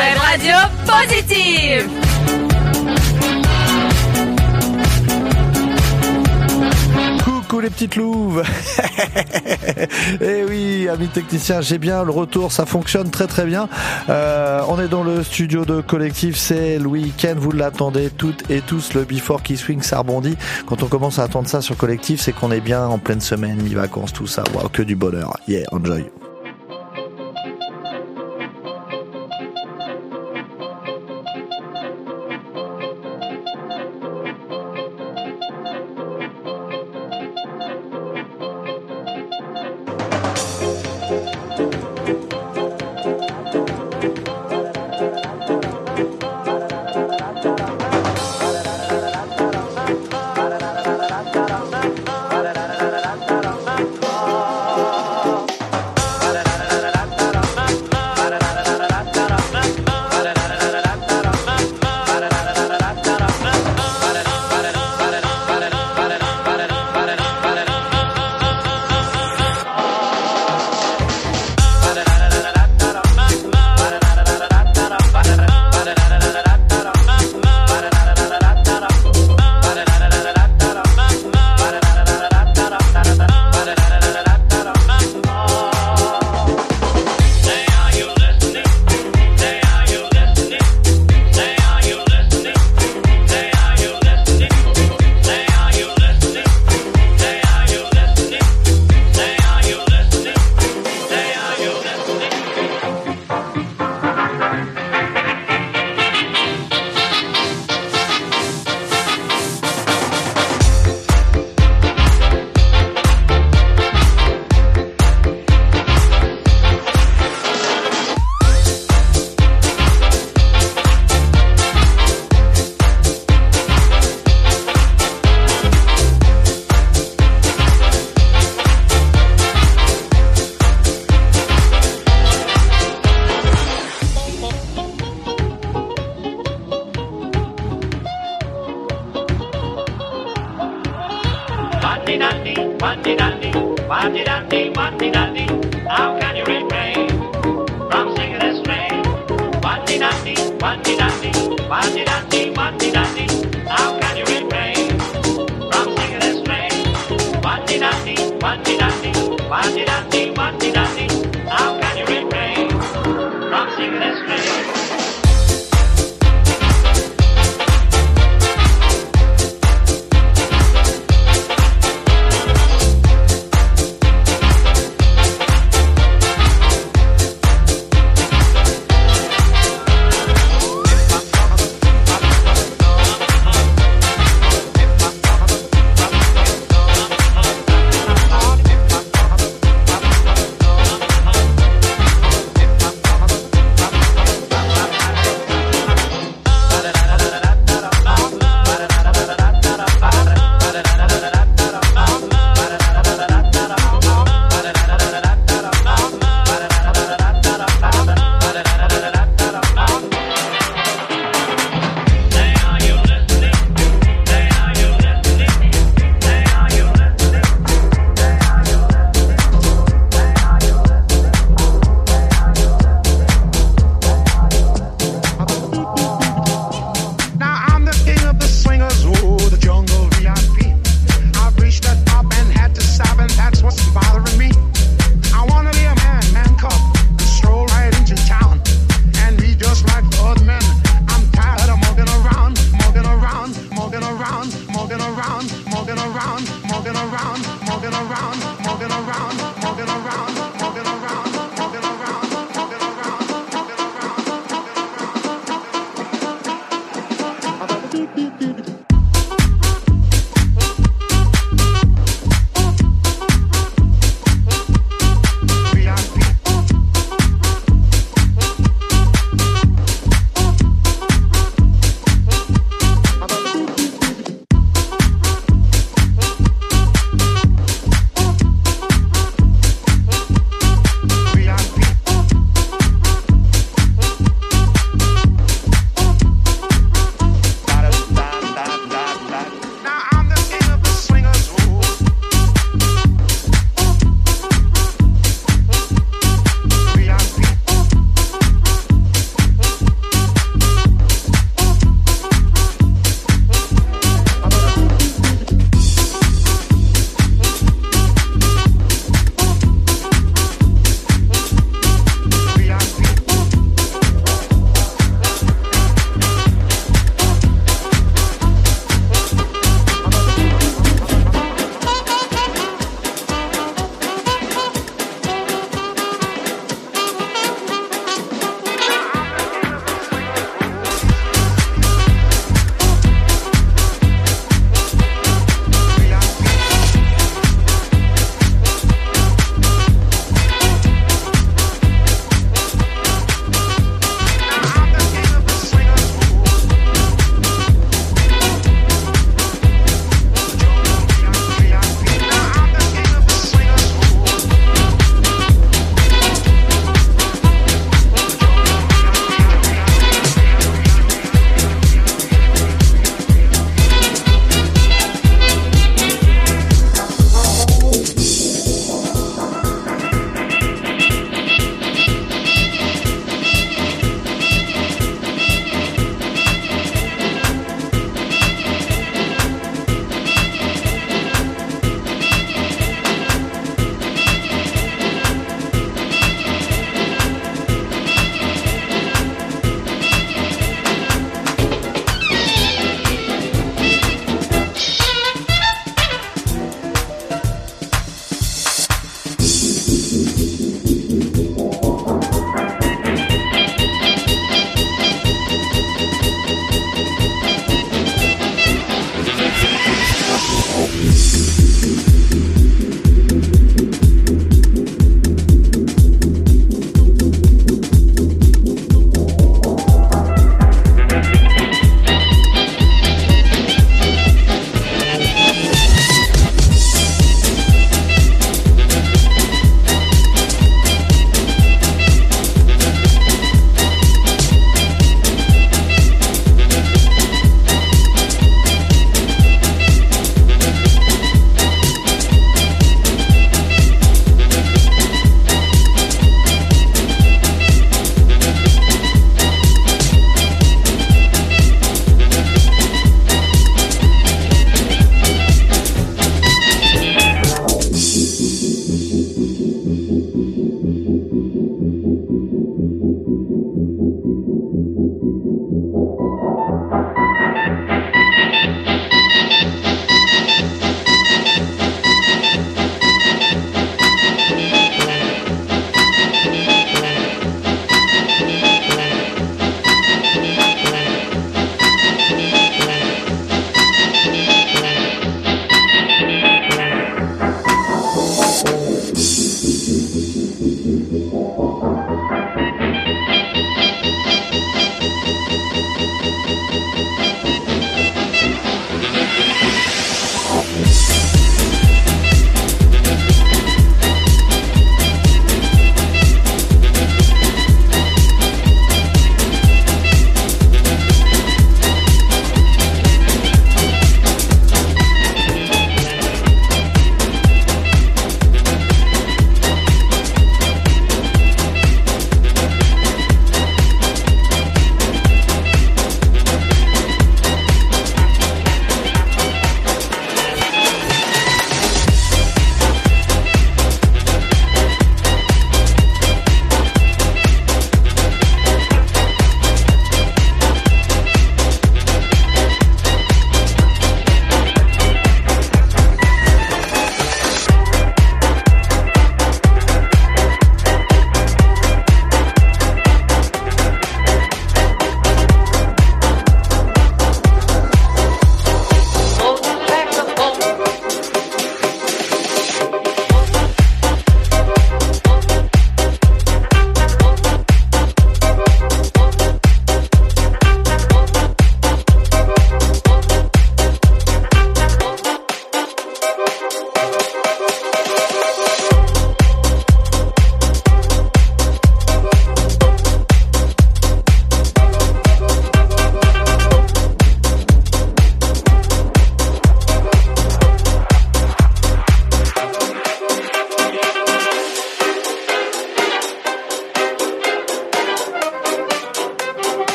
Radio Positive Coucou les petites louves Eh oui, amis techniciens, j'ai bien le retour, ça fonctionne très très bien. Euh, on est dans le studio de collectif, c'est le week-end, vous l'attendez toutes et tous, le Before qui Swing, ça rebondit. Quand on commence à attendre ça sur collectif, c'est qu'on est bien en pleine semaine, mi-vacances, tout ça. Que du bonheur. Yeah, enjoy.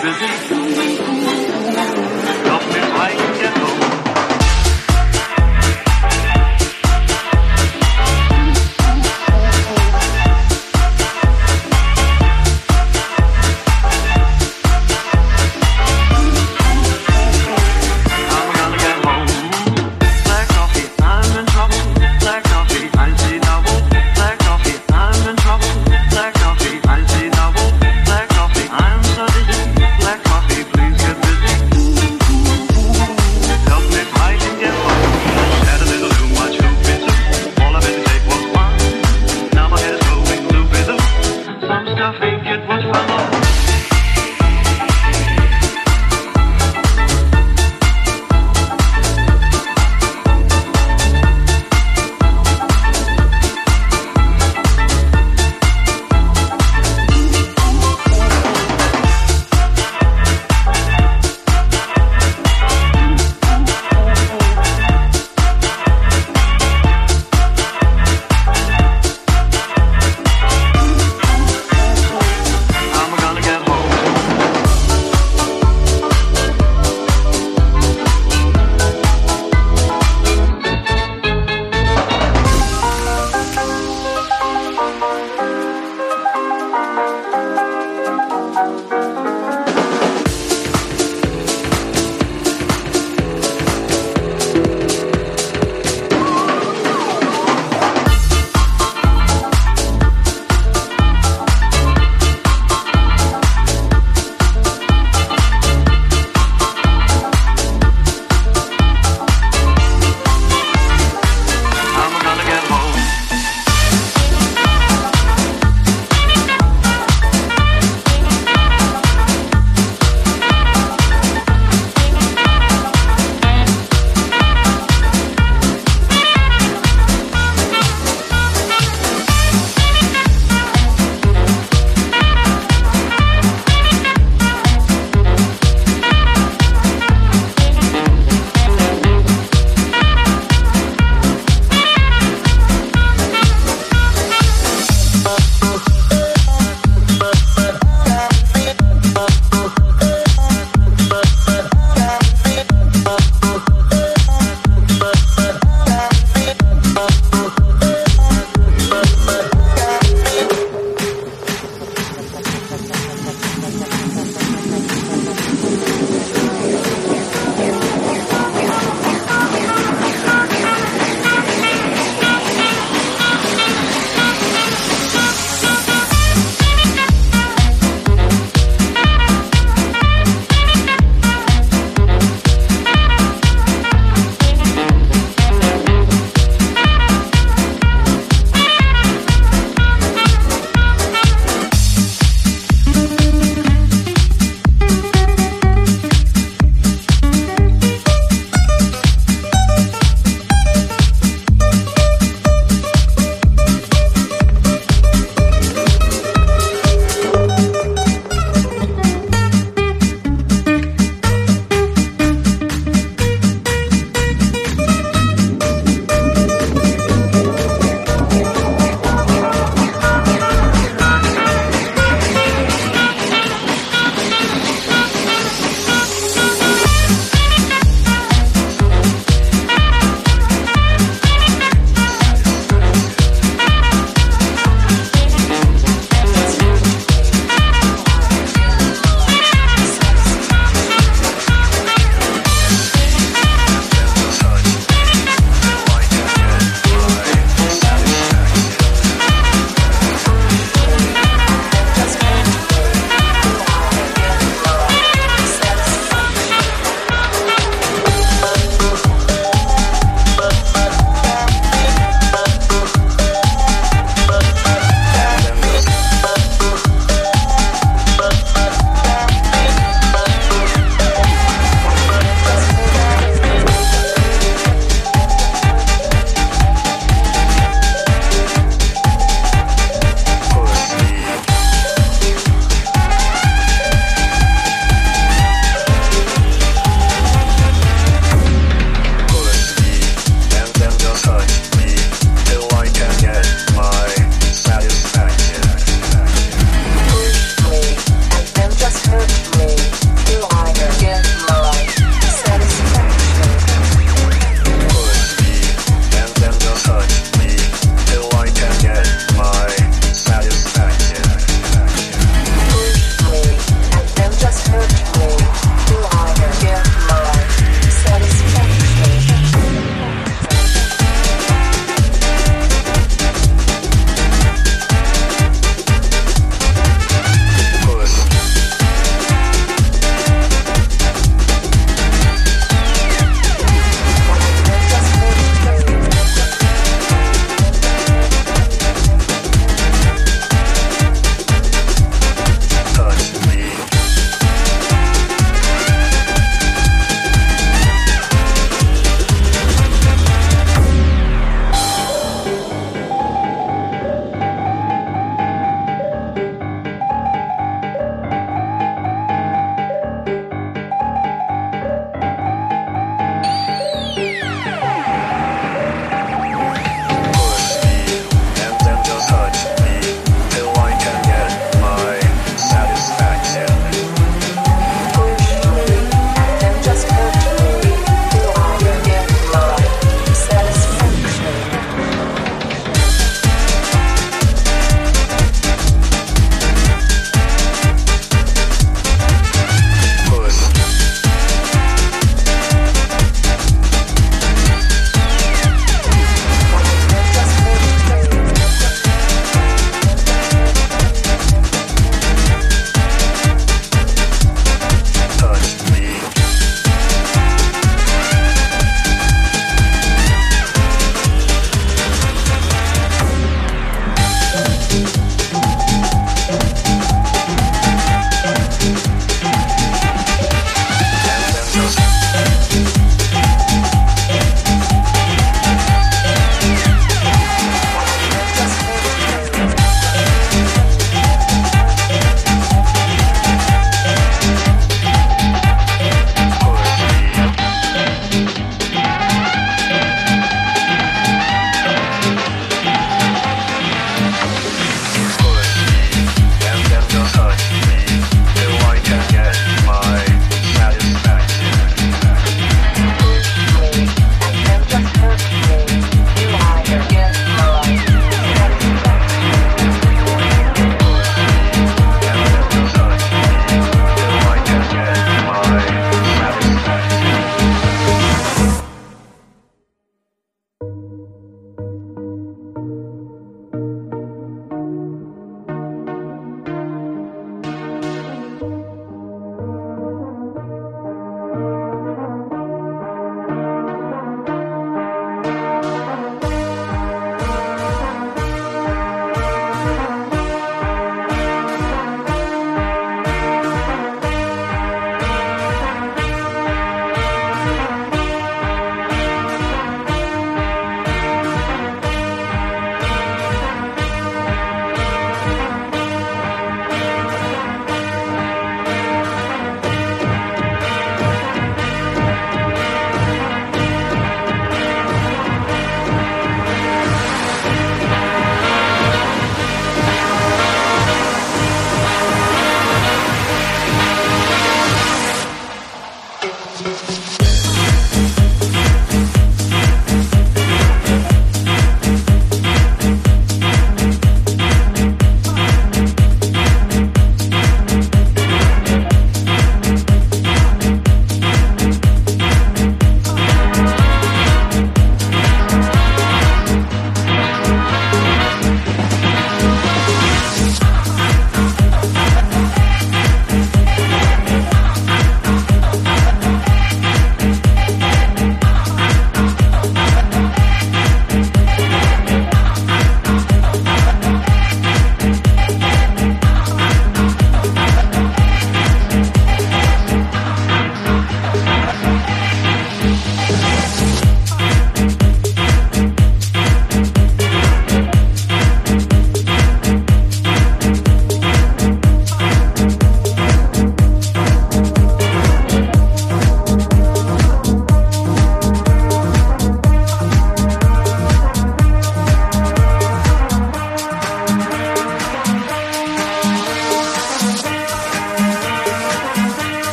Please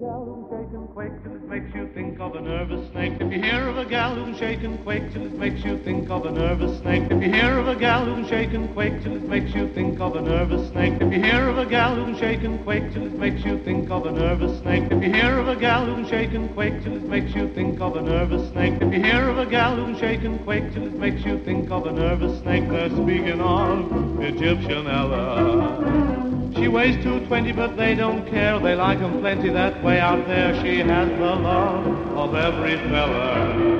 gal who's shake and it makes you think of a nervous snake. If you hear of a gal who's shake and it makes you think of a nervous snake. If you hear of a gal who's shake and quake till it makes you think of a nervous snake. If you hear of a gal who's shake and quake till it makes you think of a nervous snake. If you hear of a gal who's shake and quake till it makes you think of a nervous snake. If you hear of a gal who's shake and quake till it makes you think of a nervous snake. They're speaking of Egyptian Ella. She weighs 220, but they don't care. They like 'em plenty that way out there. She has the love of every fella.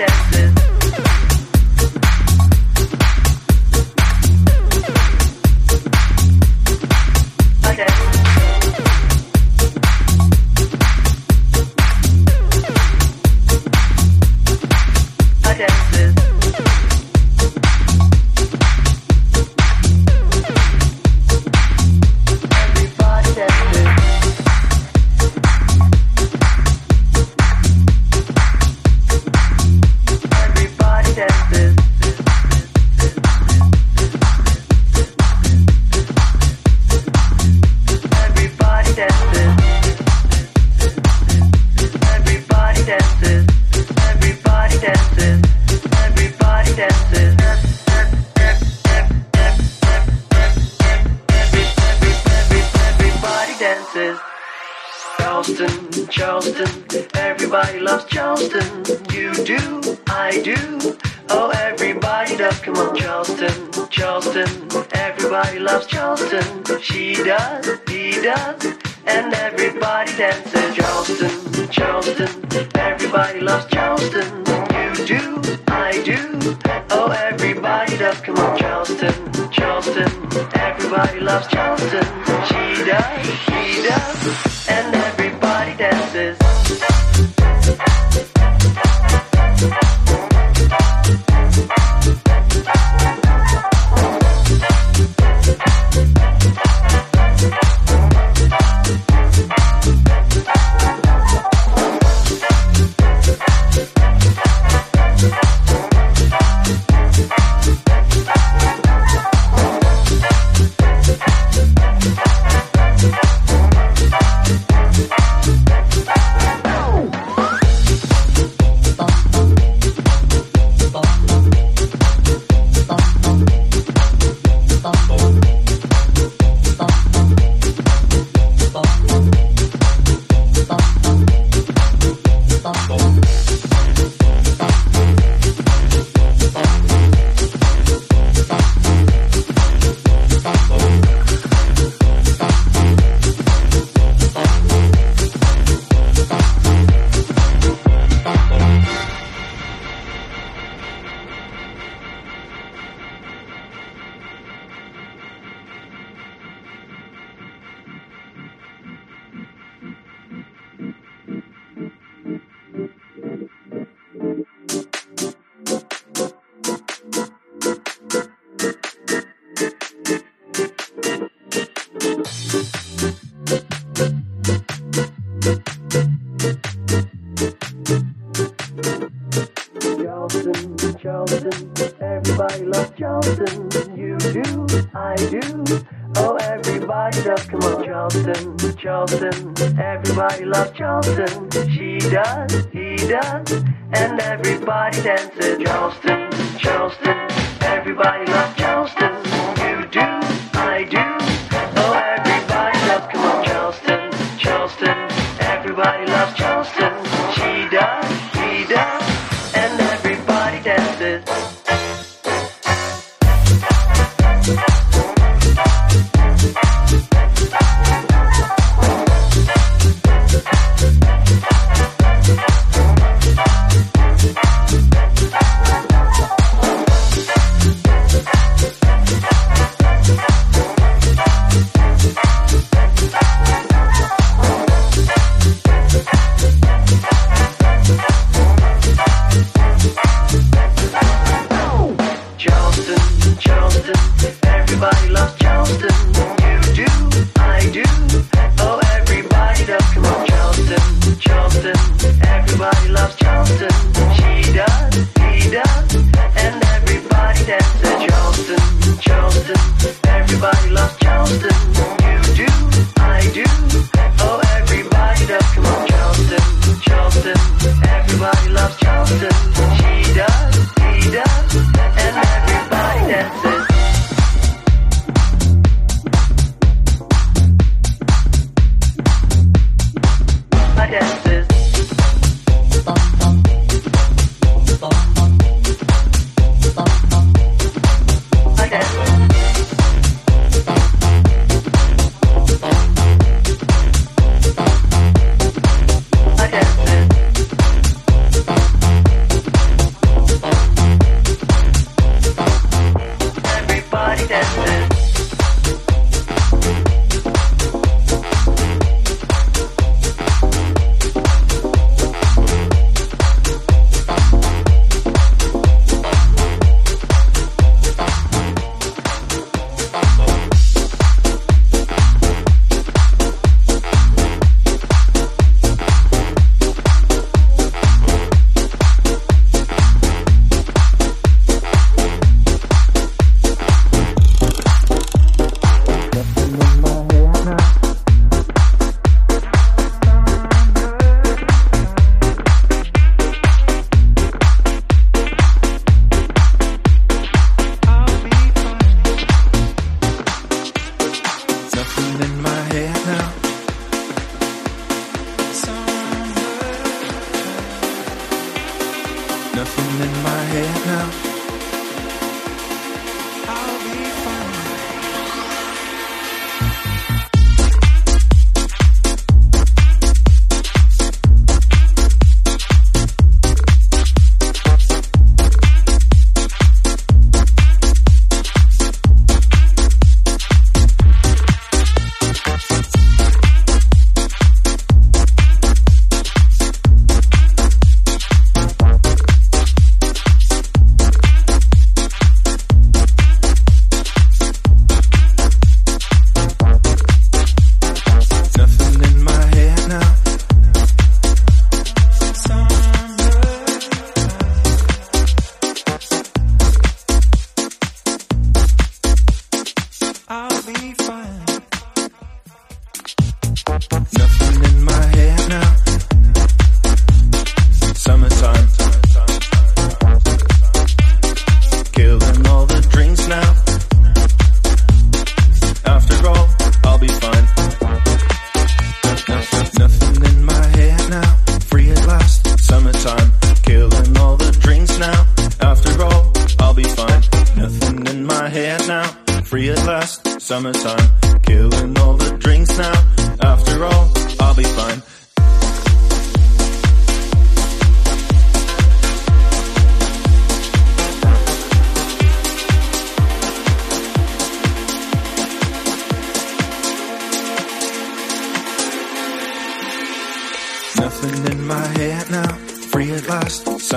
ancestors.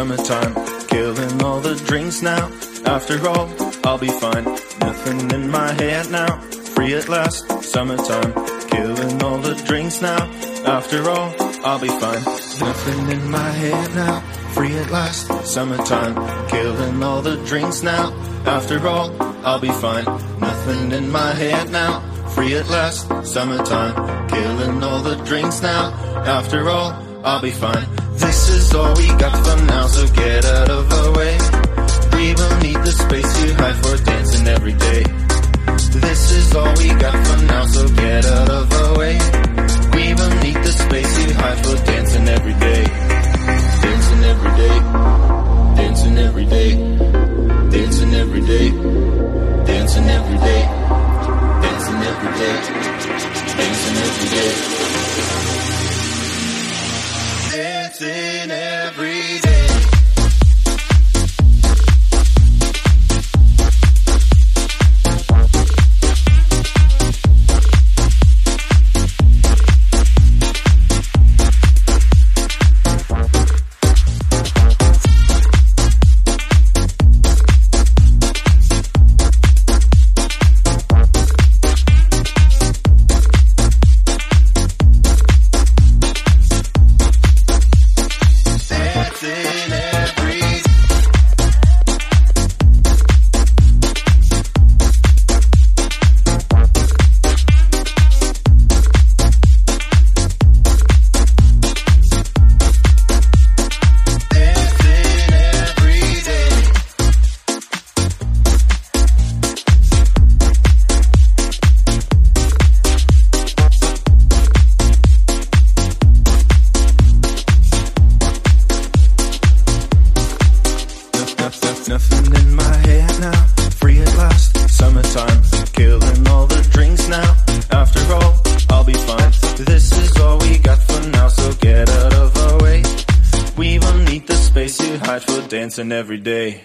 Summertime, killing all the drinks now. After all, I'll be fine. Nothing in my head now, free at last. Summertime, killing all the drinks now. After all, I'll be fine. Nothing in my head now, free at last. Summertime, killing all the drinks now. After all, I'll be fine. Nothing in my head now, free at last. Summertime, killing all the drinks now. After all, I'll be fine. This is all we got for now, so get out of our way. We will need the space you hide for dancing every day. This is all we got for now, so get out of the way. We will need the space you hide for dancing every day. Dancing every day. Dancing every day. Dancing every day. Dancing every day. Dancing every day. Dancing every day. in every every day.